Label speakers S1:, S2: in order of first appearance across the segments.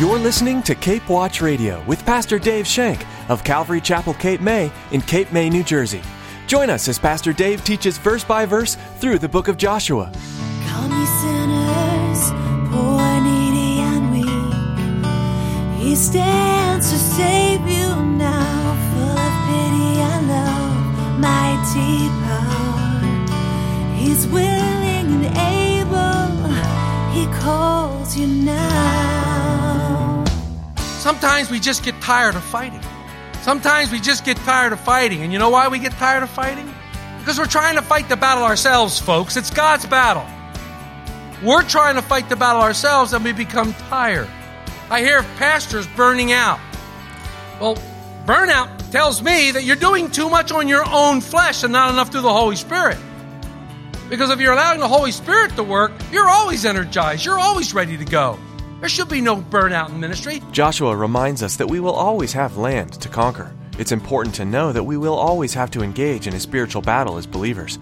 S1: You're listening to Cape Watch Radio with Pastor Dave Shank of Calvary Chapel, Cape May in Cape May, New Jersey. Join us as Pastor Dave teaches verse by verse through the book of Joshua.
S2: Come, ye sinners, poor, needy, and weak. He stands to save you now, full of pity and love, mighty power. He's willing and able. He calls you now.
S3: Sometimes we just get tired of fighting. Sometimes we just get tired of fighting. And you know why we get tired of fighting? Because we're trying to fight the battle ourselves, folks. It's God's battle. We're trying to fight the battle ourselves and we become tired. I hear of pastors burning out. Well, burnout tells me that you're doing too much on your own flesh and not enough through the Holy Spirit. Because if you're allowing the Holy Spirit to work, you're always energized. You're always ready to go. There should be no burnout in ministry.
S1: Joshua reminds us that we will always have land to conquer. It's important to know that we will always have to engage in a spiritual battle as believers.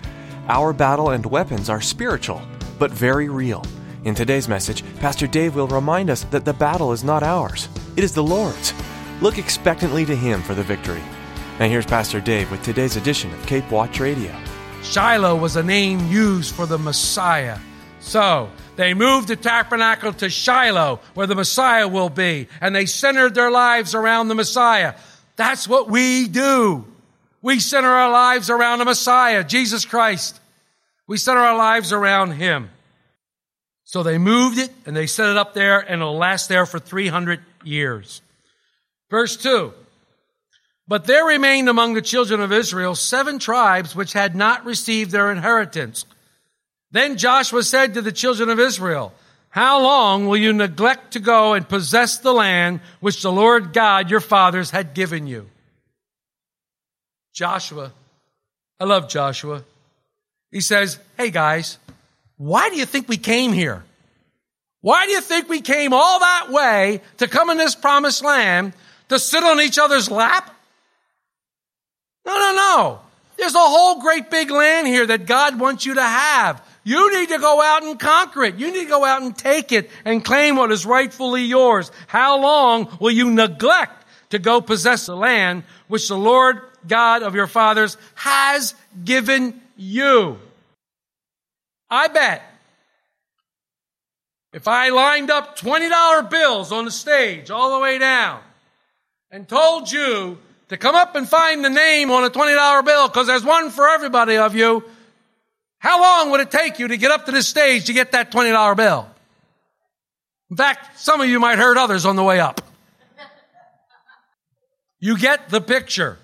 S1: Our battle and weapons are spiritual, but very real. In today's message, Pastor Dave will remind us that the battle is not ours, it is the Lord's. Look expectantly to Him for the victory. And here's Pastor Dave with today's edition of Cape Watch Radio.
S3: Shiloh was a name used for the Messiah. So they moved the tabernacle to Shiloh, where the Messiah will be, and they centered their lives around the Messiah. That's what we do. We center our lives around the Messiah, Jesus Christ. We center our lives around Him. So they moved it and they set it up there, and it'll last there for 300 years. Verse 2 But there remained among the children of Israel seven tribes which had not received their inheritance. Then Joshua said to the children of Israel, How long will you neglect to go and possess the land which the Lord God your fathers had given you? Joshua, I love Joshua. He says, Hey guys, why do you think we came here? Why do you think we came all that way to come in this promised land to sit on each other's lap? No, no, no. There's a whole great big land here that God wants you to have. You need to go out and conquer it. You need to go out and take it and claim what is rightfully yours. How long will you neglect to go possess the land which the Lord God of your fathers has given you? I bet if I lined up $20 bills on the stage all the way down and told you to come up and find the name on a $20 bill because there's one for everybody of you, how long would it take you to get up to this stage to get that $20 bill? In fact, some of you might hurt others on the way up. You get the picture.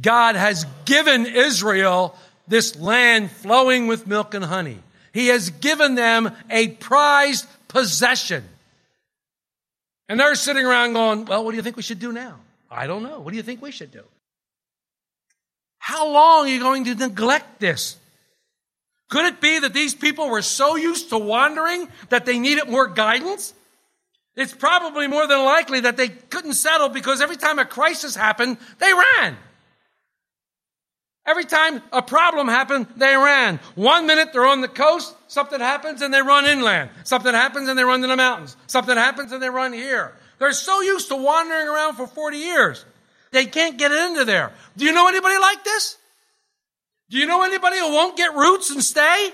S3: God has given Israel this land flowing with milk and honey. He has given them a prized possession. And they're sitting around going, Well, what do you think we should do now? I don't know. What do you think we should do? How long are you going to neglect this? Could it be that these people were so used to wandering that they needed more guidance? It's probably more than likely that they couldn't settle because every time a crisis happened, they ran. Every time a problem happened, they ran. One minute they're on the coast, something happens and they run inland. Something happens and they run to the mountains. Something happens and they run here. They're so used to wandering around for 40 years. They can't get it into there. Do you know anybody like this? Do you know anybody who won't get roots and stay?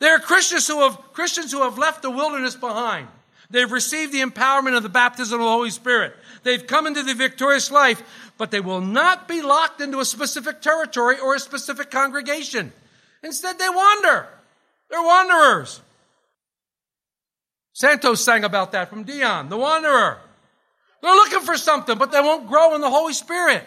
S3: There are Christians who have, Christians who have left the wilderness behind. They've received the empowerment of the baptism of the Holy Spirit. They've come into the victorious life, but they will not be locked into a specific territory or a specific congregation. Instead, they wander. They're wanderers. Santos sang about that from Dion, the wanderer. They're looking for something, but they won't grow in the Holy Spirit.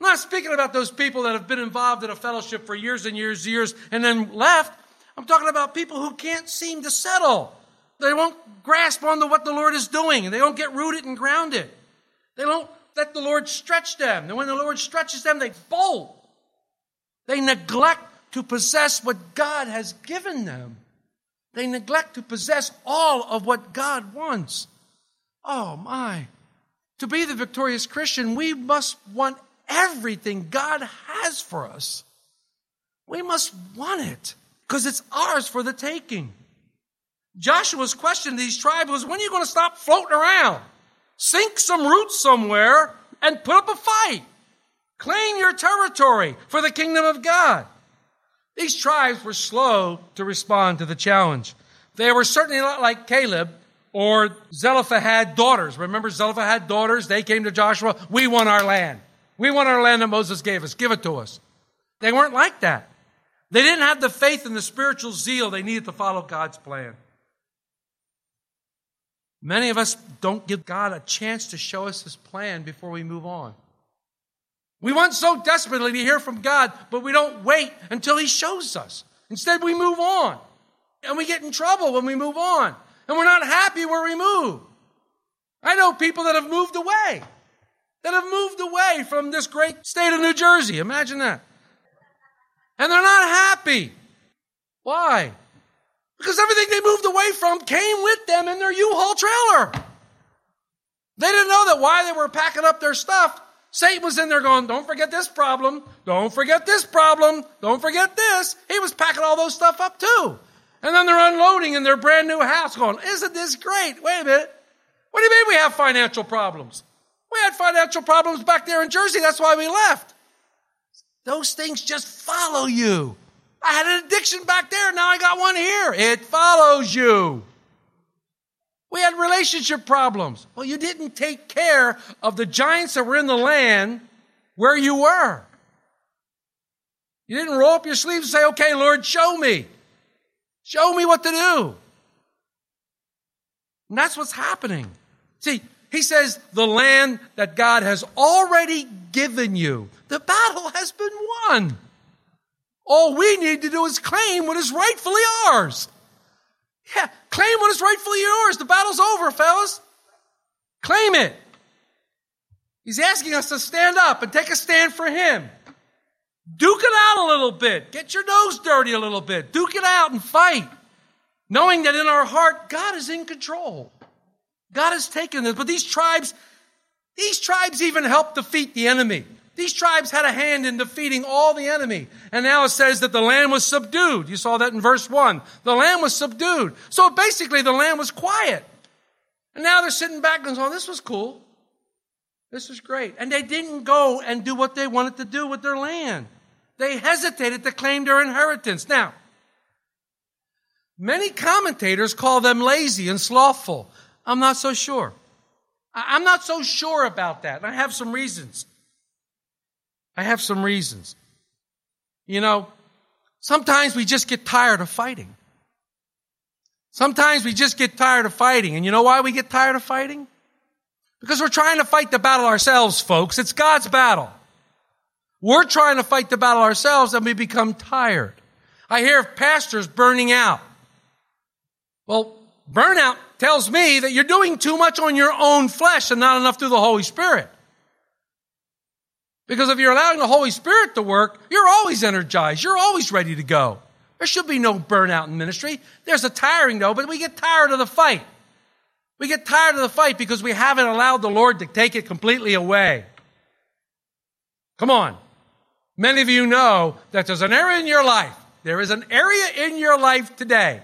S3: I'm not speaking about those people that have been involved in a fellowship for years and years and years and then left. I'm talking about people who can't seem to settle. They won't grasp onto what the Lord is doing and they don't get rooted and grounded. They don't let the Lord stretch them. And when the Lord stretches them, they bolt. They neglect to possess what God has given them. They neglect to possess all of what God wants. Oh my. To be the victorious Christian, we must want everything God has for us. We must want it because it's ours for the taking. Joshua's question to these tribes was, when are you going to stop floating around? Sink some roots somewhere and put up a fight. Claim your territory for the kingdom of God. These tribes were slow to respond to the challenge. They were certainly not like Caleb or Zelophehad daughters. Remember Zelophehad daughters? They came to Joshua. We want our land. We want our land that Moses gave us. Give it to us. They weren't like that. They didn't have the faith and the spiritual zeal they needed to follow God's plan. Many of us don't give God a chance to show us his plan before we move on. We want so desperately to hear from God, but we don't wait until he shows us. Instead, we move on. And we get in trouble when we move on. And we're not happy where we move. I know people that have moved away, that have moved away from this great state of New Jersey. Imagine that. And they're not happy. Why? Because everything they moved away from came with them in their U-Haul trailer. They didn't know that while they were packing up their stuff, Satan was in there going, don't forget this problem. Don't forget this problem. Don't forget this. He was packing all those stuff up too. And then they're unloading in their brand new house going, isn't this great? Wait a minute. What do you mean we have financial problems? We had financial problems back there in Jersey. That's why we left. Those things just follow you. I had an addiction back there. Now I got one here. It follows you. We had relationship problems. Well, you didn't take care of the giants that were in the land where you were. You didn't roll up your sleeves and say, okay, Lord, show me. Show me what to do. And that's what's happening. See, he says, the land that God has already given you. The battle has been won. All we need to do is claim what is rightfully ours. Yeah, claim what is rightfully yours. The battle's over, fellas. Claim it. He's asking us to stand up and take a stand for Him. Duke it out a little bit. Get your nose dirty a little bit. Duke it out and fight. Knowing that in our heart, God is in control. God has taken this. But these tribes, these tribes even helped defeat the enemy. These tribes had a hand in defeating all the enemy. And now it says that the land was subdued. You saw that in verse 1. The land was subdued. So basically, the land was quiet. And now they're sitting back and going, oh, this was cool. This was great. And they didn't go and do what they wanted to do with their land. They hesitated to claim their inheritance. Now, many commentators call them lazy and slothful. I'm not so sure. I'm not so sure about that. I have some reasons. I have some reasons. You know, sometimes we just get tired of fighting. Sometimes we just get tired of fighting. And you know why we get tired of fighting? Because we're trying to fight the battle ourselves, folks. It's God's battle. We're trying to fight the battle ourselves and we become tired. I hear of pastors burning out. Well, burnout tells me that you're doing too much on your own flesh and not enough through the Holy Spirit. Because if you're allowing the Holy Spirit to work, you're always energized. You're always ready to go. There should be no burnout in ministry. There's a tiring though, but we get tired of the fight. We get tired of the fight because we haven't allowed the Lord to take it completely away. Come on. Many of you know that there's an area in your life. There is an area in your life today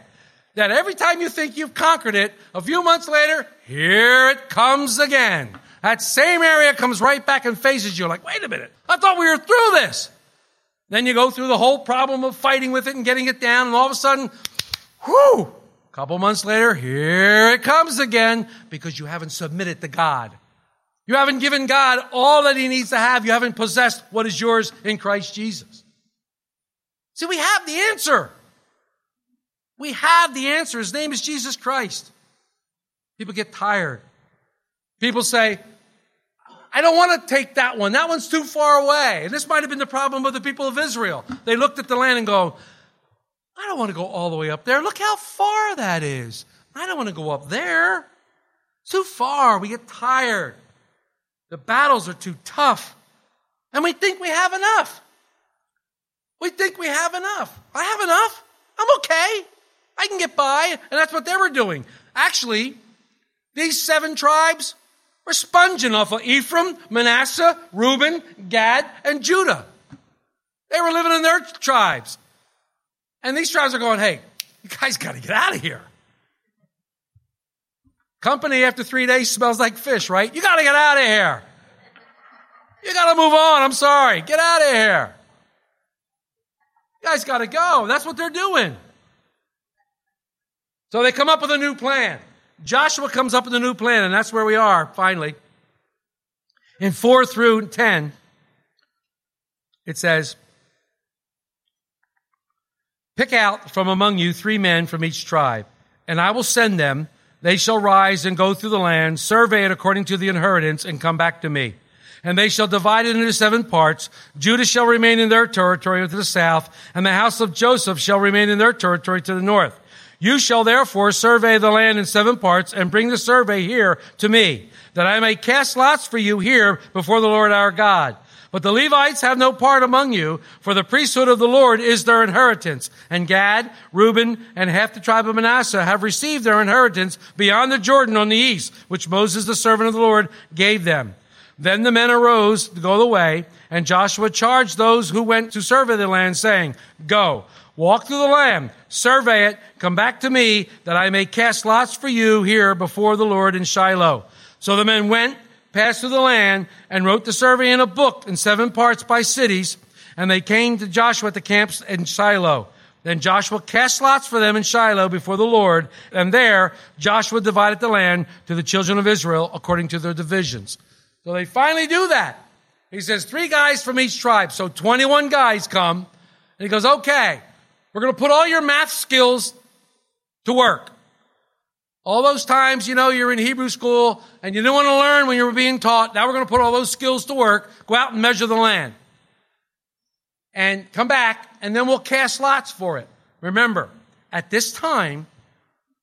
S3: that every time you think you've conquered it, a few months later, here it comes again. That same area comes right back and faces you like, wait a minute, I thought we were through this. Then you go through the whole problem of fighting with it and getting it down, and all of a sudden, whoo, A couple months later, here it comes again because you haven't submitted to God. You haven't given God all that He needs to have. You haven't possessed what is yours in Christ Jesus. See, we have the answer. We have the answer. His name is Jesus Christ. People get tired. People say, I don't want to take that one. That one's too far away. And this might have been the problem of the people of Israel. They looked at the land and go, I don't want to go all the way up there. Look how far that is. I don't want to go up there. It's too far. We get tired. The battles are too tough. And we think we have enough. We think we have enough. I have enough. I'm okay. I can get by. And that's what they were doing. Actually, these seven tribes were sponging off of Ephraim, Manasseh, Reuben, Gad, and Judah. They were living in their tribes. And these tribes are going, hey, you guys got to get out of here. Company after three days smells like fish, right? You gotta get out of here. You gotta move on. I'm sorry. Get out of here. You guys gotta go. That's what they're doing. So they come up with a new plan. Joshua comes up with a new plan, and that's where we are finally. In 4 through 10, it says, Pick out from among you three men from each tribe, and I will send them. They shall rise and go through the land, survey it according to the inheritance, and come back to me. And they shall divide it into seven parts. Judah shall remain in their territory to the south, and the house of Joseph shall remain in their territory to the north. You shall therefore survey the land in seven parts and bring the survey here to me, that I may cast lots for you here before the Lord our God. But the Levites have no part among you, for the priesthood of the Lord is their inheritance. And Gad, Reuben, and half the tribe of Manasseh have received their inheritance beyond the Jordan on the east, which Moses, the servant of the Lord, gave them. Then the men arose to go the way, and Joshua charged those who went to survey the land, saying, Go, walk through the land, survey it, come back to me, that I may cast lots for you here before the Lord in Shiloh. So the men went, passed through the land, and wrote the survey in a book in seven parts by cities, and they came to Joshua at the camps in Shiloh. Then Joshua cast lots for them in Shiloh before the Lord, and there Joshua divided the land to the children of Israel according to their divisions. So they finally do that. He says, three guys from each tribe. So 21 guys come. And he goes, okay, we're going to put all your math skills to work. All those times, you know, you're in Hebrew school and you didn't want to learn when you were being taught. Now we're going to put all those skills to work. Go out and measure the land. And come back and then we'll cast lots for it. Remember, at this time,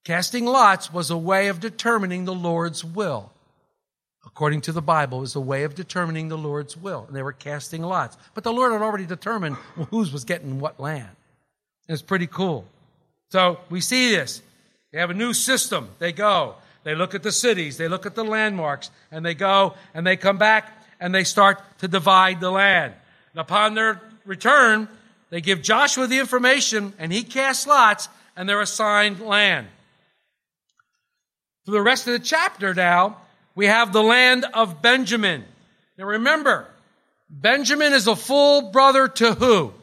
S3: casting lots was a way of determining the Lord's will according to the Bible, is a way of determining the Lord's will. And they were casting lots. But the Lord had already determined whose was getting what land. It's pretty cool. So we see this. They have a new system. They go. They look at the cities. They look at the landmarks. And they go and they come back and they start to divide the land. And upon their return, they give Joshua the information and he casts lots and they're assigned land. For the rest of the chapter now, we have the land of Benjamin. Now remember, Benjamin is a full brother to who?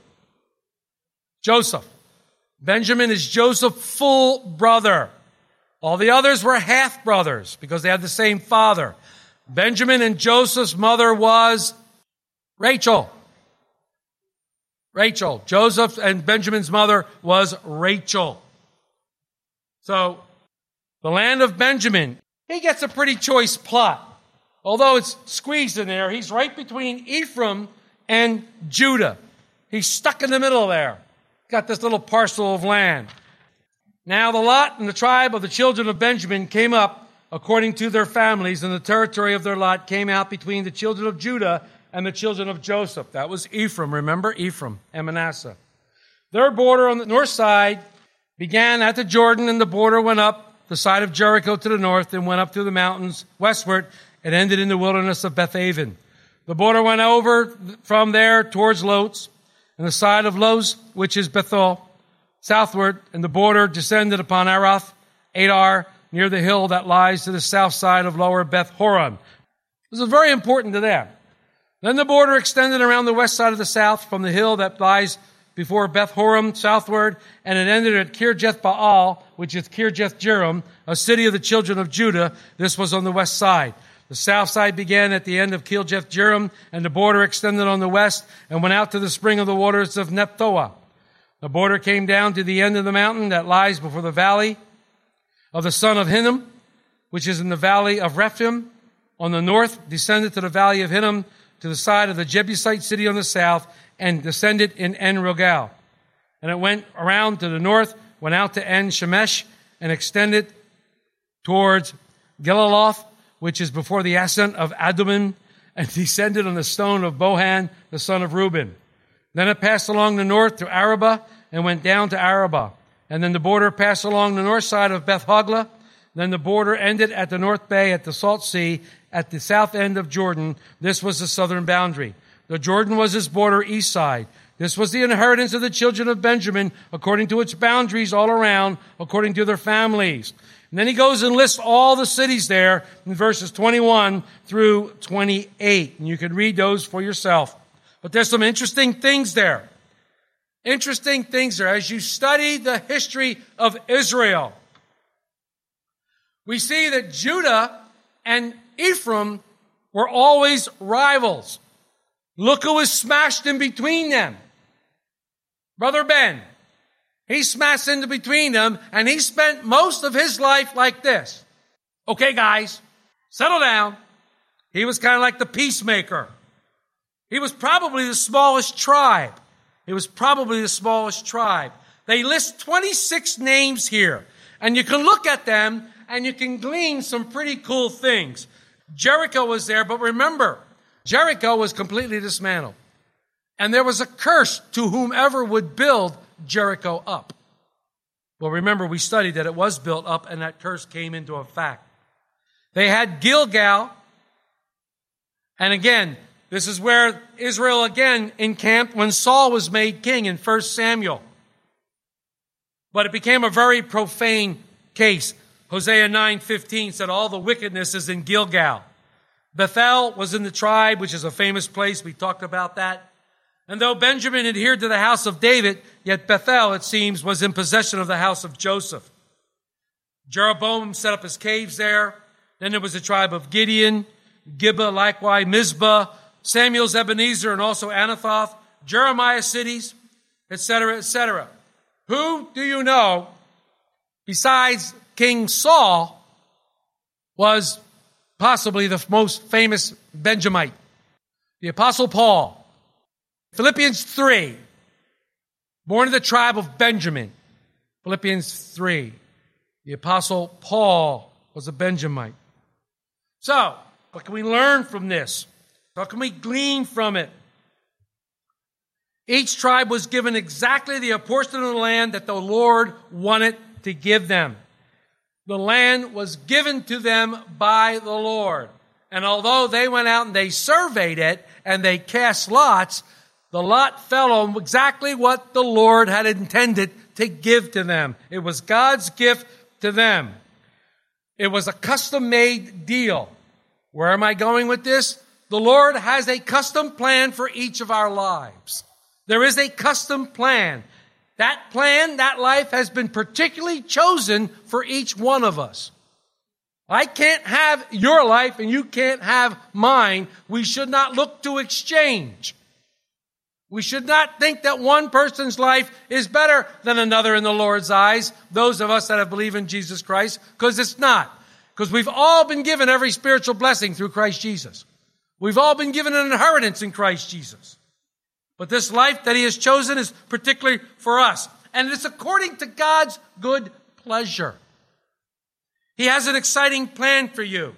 S3: Joseph. Benjamin is Joseph's full brother. All the others were half brothers because they had the same father. Benjamin and Joseph's mother was Rachel. Rachel. Joseph and Benjamin's mother was Rachel. So, the land of Benjamin he gets a pretty choice plot. Although it's squeezed in there, he's right between Ephraim and Judah. He's stuck in the middle there. Got this little parcel of land. Now the lot and the tribe of the children of Benjamin came up according to their families, and the territory of their lot came out between the children of Judah and the children of Joseph. That was Ephraim, remember? Ephraim and Manasseh. Their border on the north side began at the Jordan, and the border went up the side of Jericho to the north and went up through the mountains westward and ended in the wilderness of Bethaven. The border went over from there towards Luz and the side of Luz, which is Bethel, southward, and the border descended upon Arath, Adar, near the hill that lies to the south side of lower Beth Horon. This is very important to them. Then the border extended around the west side of the south from the hill that lies before Beth Horon southward, and it ended at Kirjath Baal, which is Kirjath Jearim, a city of the children of Judah. This was on the west side. The south side began at the end of Kirjath Jearim, and the border extended on the west and went out to the spring of the waters of Nephtoah. The border came down to the end of the mountain that lies before the valley of the son of Hinnom, which is in the valley of Rephaim. On the north, descended to the valley of Hinnom, to the side of the Jebusite city on the south, and descended in En Rogel. And it went around to the north, went out to En Shemesh, and extended towards Geliloth, which is before the ascent of Adumim, and descended on the stone of Bohan, the son of Reuben. Then it passed along the north to Arabah, and went down to Arabah. And then the border passed along the north side of Beth Hoglah. Then the border ended at the north bay at the Salt Sea, at the south end of Jordan. This was the southern boundary. The Jordan was its border east side. This was the inheritance of the children of Benjamin according to its boundaries all around, according to their families. And then he goes and lists all the cities there in verses 21 through 28. And you can read those for yourself. But there's some interesting things there. Interesting things there. As you study the history of Israel, we see that Judah and Ephraim were always rivals. Look who was smashed in between them. Brother Ben. He smashed into between them and he spent most of his life like this. Okay, guys, settle down. He was kind of like the peacemaker. He was probably the smallest tribe. He was probably the smallest tribe. They list 26 names here, and you can look at them and you can glean some pretty cool things. Jericho was there, but remember, Jericho was completely dismantled. And there was a curse to whomever would build Jericho up. Well, remember, we studied that it was built up and that curse came into effect. They had Gilgal. And again, this is where Israel again encamped when Saul was made king in 1 Samuel. But it became a very profane case. Hosea 9:15 said all the wickedness is in Gilgal. Bethel was in the tribe, which is a famous place. We talked about that. And though Benjamin adhered to the house of David, yet Bethel, it seems, was in possession of the house of Joseph. Jeroboam set up his caves there. Then there was the tribe of Gibeon, Gibeah, likewise, Mizpah, Samuel's Ebenezer, and also Anathoth, Jeremiah's cities, etc., etc. Who do you know, besides King Saul, was possibly the most famous Benjamite? The Apostle Paul. Philippians 3, born of the tribe of Benjamin. Philippians 3, the apostle Paul was a Benjamite. So, what can we learn from this? What can we glean from it? Each tribe was given exactly the portion of the land that the Lord wanted to give them. The land was given to them by the Lord. And although they went out and they surveyed it and they cast lots, the lot fell on exactly what the Lord had intended to give to them. It was God's gift to them. It was a custom made deal. Where am I going with this? The Lord has a custom plan for each of our lives. There is a custom plan. That plan, that life has been particularly chosen for each one of us. I can't have your life and you can't have mine. We should not look to exchange. We should not think that one person's life is better than another in the Lord's eyes, those of us that have believed in Jesus Christ, because it's not. Because we've all been given every spiritual blessing through Christ Jesus. We've all been given an inheritance in Christ Jesus. But this life that He has chosen is particularly for us. And it's according to God's good pleasure. He has an exciting plan for you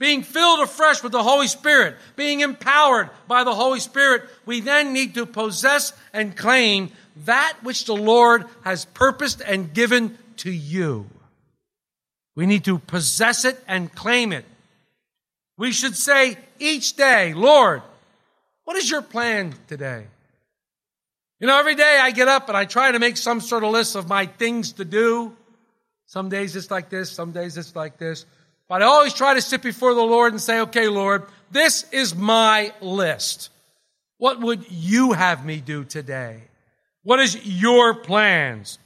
S3: being filled afresh with the Holy Spirit, being empowered by the Holy Spirit, we then need to possess and claim that which the Lord has purposed and given to you. We need to possess it and claim it. We should say each day, Lord, what is your plan today? You know, every day I get up and I try to make some sort of list of my things to do. Some days it's like this, some days it's like this. But I always try to sit before the Lord and say, okay, Lord, this is my list. What would you have me do today? What is your plans?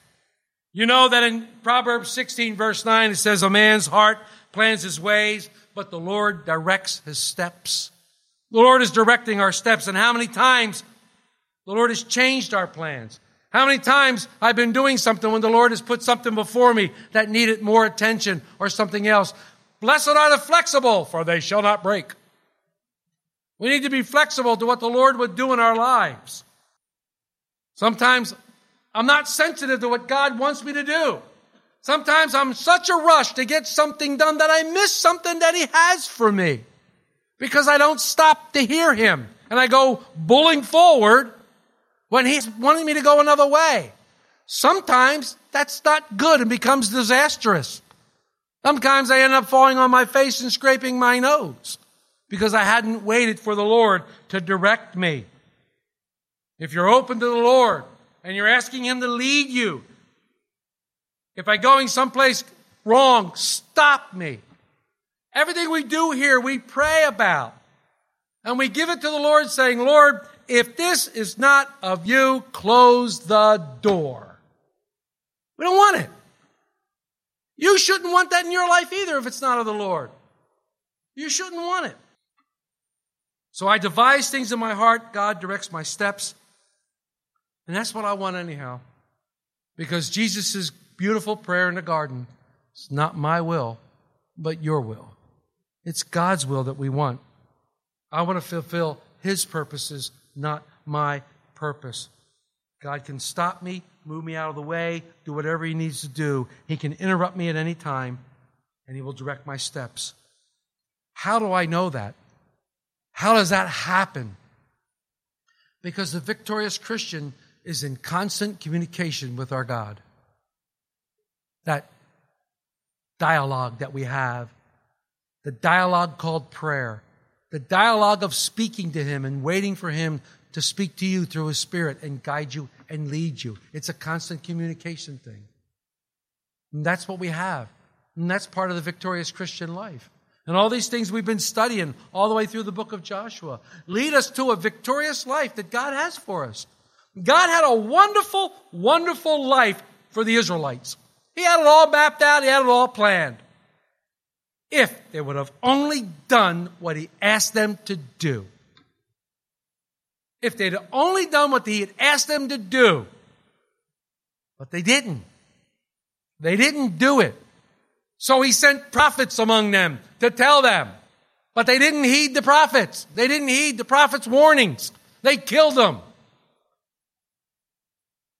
S3: You know that in Proverbs 16 verse 9 it says, a man's heart plans his ways, but the Lord directs his steps. The Lord is directing our steps and how many times the Lord has changed our plans. How many times I've been doing something when the Lord has put something before me that needed more attention or something else. Blessed are the flexible, for they shall not break. We need to be flexible to what the Lord would do in our lives. Sometimes I'm not sensitive to what God wants me to do. Sometimes I'm such a rush to get something done that I miss something that He has for me because I don't stop to hear Him and I go bulling forward when He's wanting me to go another way. Sometimes that's not good and becomes disastrous. Sometimes I end up falling on my face and scraping my nose because I hadn't waited for the Lord to direct me. If you're open to the Lord and you're asking Him to lead you, if by going someplace wrong. Stop me. Everything we do here, we pray about. And we give it to the Lord saying, Lord, if this is not of you, close the door. We don't want it. You shouldn't want that in your life either if it's not of the Lord. You shouldn't want it. So I devise things in my heart. God directs my steps. And that's what I want anyhow. Because Jesus' beautiful prayer in the garden is not my will, but your will. It's God's will that we want. I want to fulfill His purposes, not my purpose. God can stop me, move me out of the way, do whatever He needs to do. He can interrupt me at any time, and He will direct my steps. How do I know that? How does that happen? Because the victorious Christian is in constant communication with our God. That dialogue that we have, the dialogue called prayer, the dialogue of speaking to Him and waiting for Him to speak to you through His Spirit and guide you and lead you. It's a constant communication thing. And that's what we have. And that's part of the victorious Christian life. And all these things we've been studying all the way through the book of Joshua lead us to a victorious life that God has for us. God had a wonderful, wonderful life for the Israelites. He had it all mapped out, He had it all planned. If they would have only done what He asked them to do. If they'd only done what He had asked them to do. But they didn't. They didn't do it. So He sent prophets among them to tell them. But they didn't heed the prophets. They didn't heed the prophets' warnings. They killed them.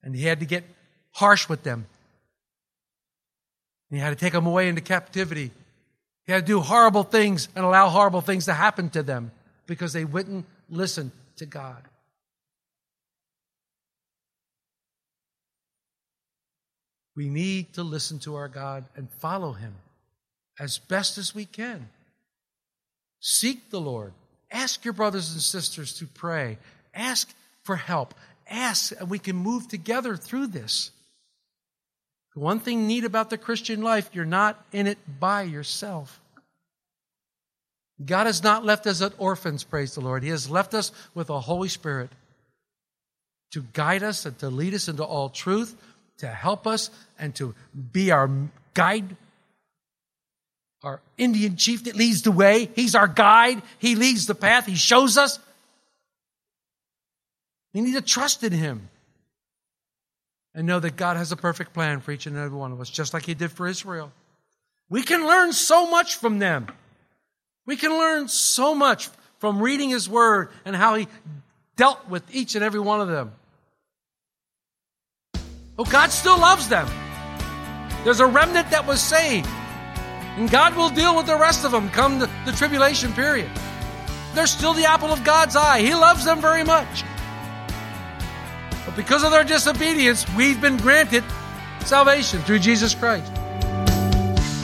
S3: And he had to get harsh with them. He had to take them away into captivity. He had to do horrible things and allow horrible things to happen to them because they wouldn't listen to God. We need to listen to our God and follow Him as best as we can. Seek the Lord. Ask your brothers and sisters to pray. Ask for help ask and we can move together through this. The one thing neat about the Christian life, you're not in it by yourself. God has not left us as orphans, praise the Lord. He has left us with a Holy Spirit to guide us and to lead us into all truth, to help us and to be our guide, our Indian chief that leads the way. He's our guide. He leads the path. He shows us. We need to trust in Him and know that God has a perfect plan for each and every one of us, just like He did for Israel. We can learn so much from them. We can learn so much from reading His Word and how He dealt with each and every one of them. Oh, God still loves them. There's a remnant that was saved. And God will deal with the rest of them come the, the tribulation period. They're still the apple of God's eye. He loves them very much. But because of their disobedience, we've been granted salvation through Jesus Christ.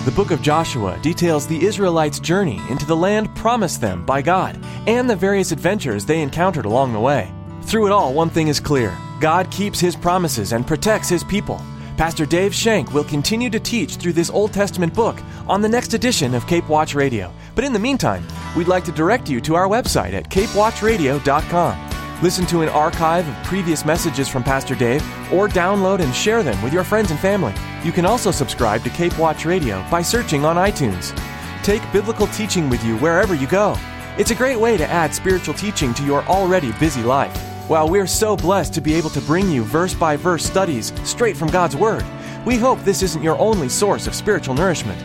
S1: The book of Joshua details the Israelites' journey into the land promised them by God and the various adventures they encountered along the way. Through it all, one thing is clear God keeps his promises and protects his people. Pastor Dave Shank will continue to teach through this Old Testament book on the next edition of Cape Watch Radio. But in the meantime, we'd like to direct you to our website at capewatchradio.com. Listen to an archive of previous messages from Pastor Dave or download and share them with your friends and family. You can also subscribe to Cape Watch Radio by searching on iTunes. Take biblical teaching with you wherever you go. It's a great way to add spiritual teaching to your already busy life. While we're so blessed to be able to bring you verse by verse studies straight from God's Word, we hope this isn't your only source of spiritual nourishment.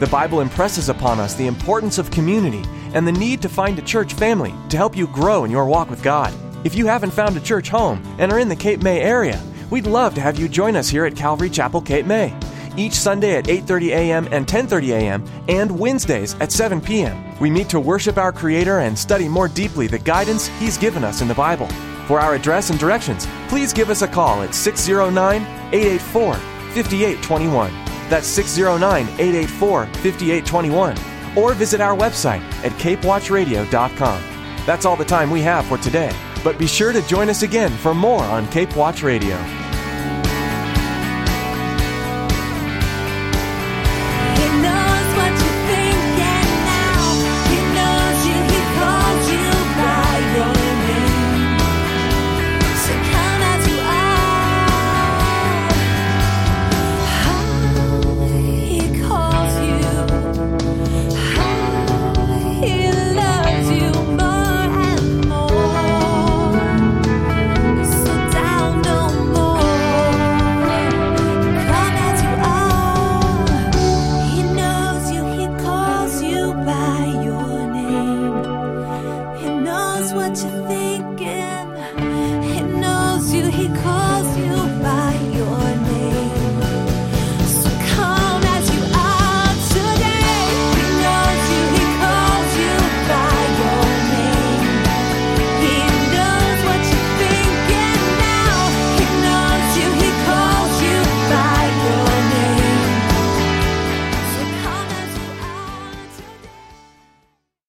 S1: The Bible impresses upon us the importance of community and the need to find a church family to help you grow in your walk with God. If you haven't found a church home and are in the Cape May area, we'd love to have you join us here at Calvary Chapel Cape May. Each Sunday at 8:30 a.m. and 10:30 a.m. and Wednesdays at 7 p.m. We meet to worship our creator and study more deeply the guidance he's given us in the Bible. For our address and directions, please give us a call at 609-884-5821. That's 609-884-5821 or visit our website at capewatchradio.com. That's all the time we have for today. But be sure to join us again for more on Cape Watch Radio.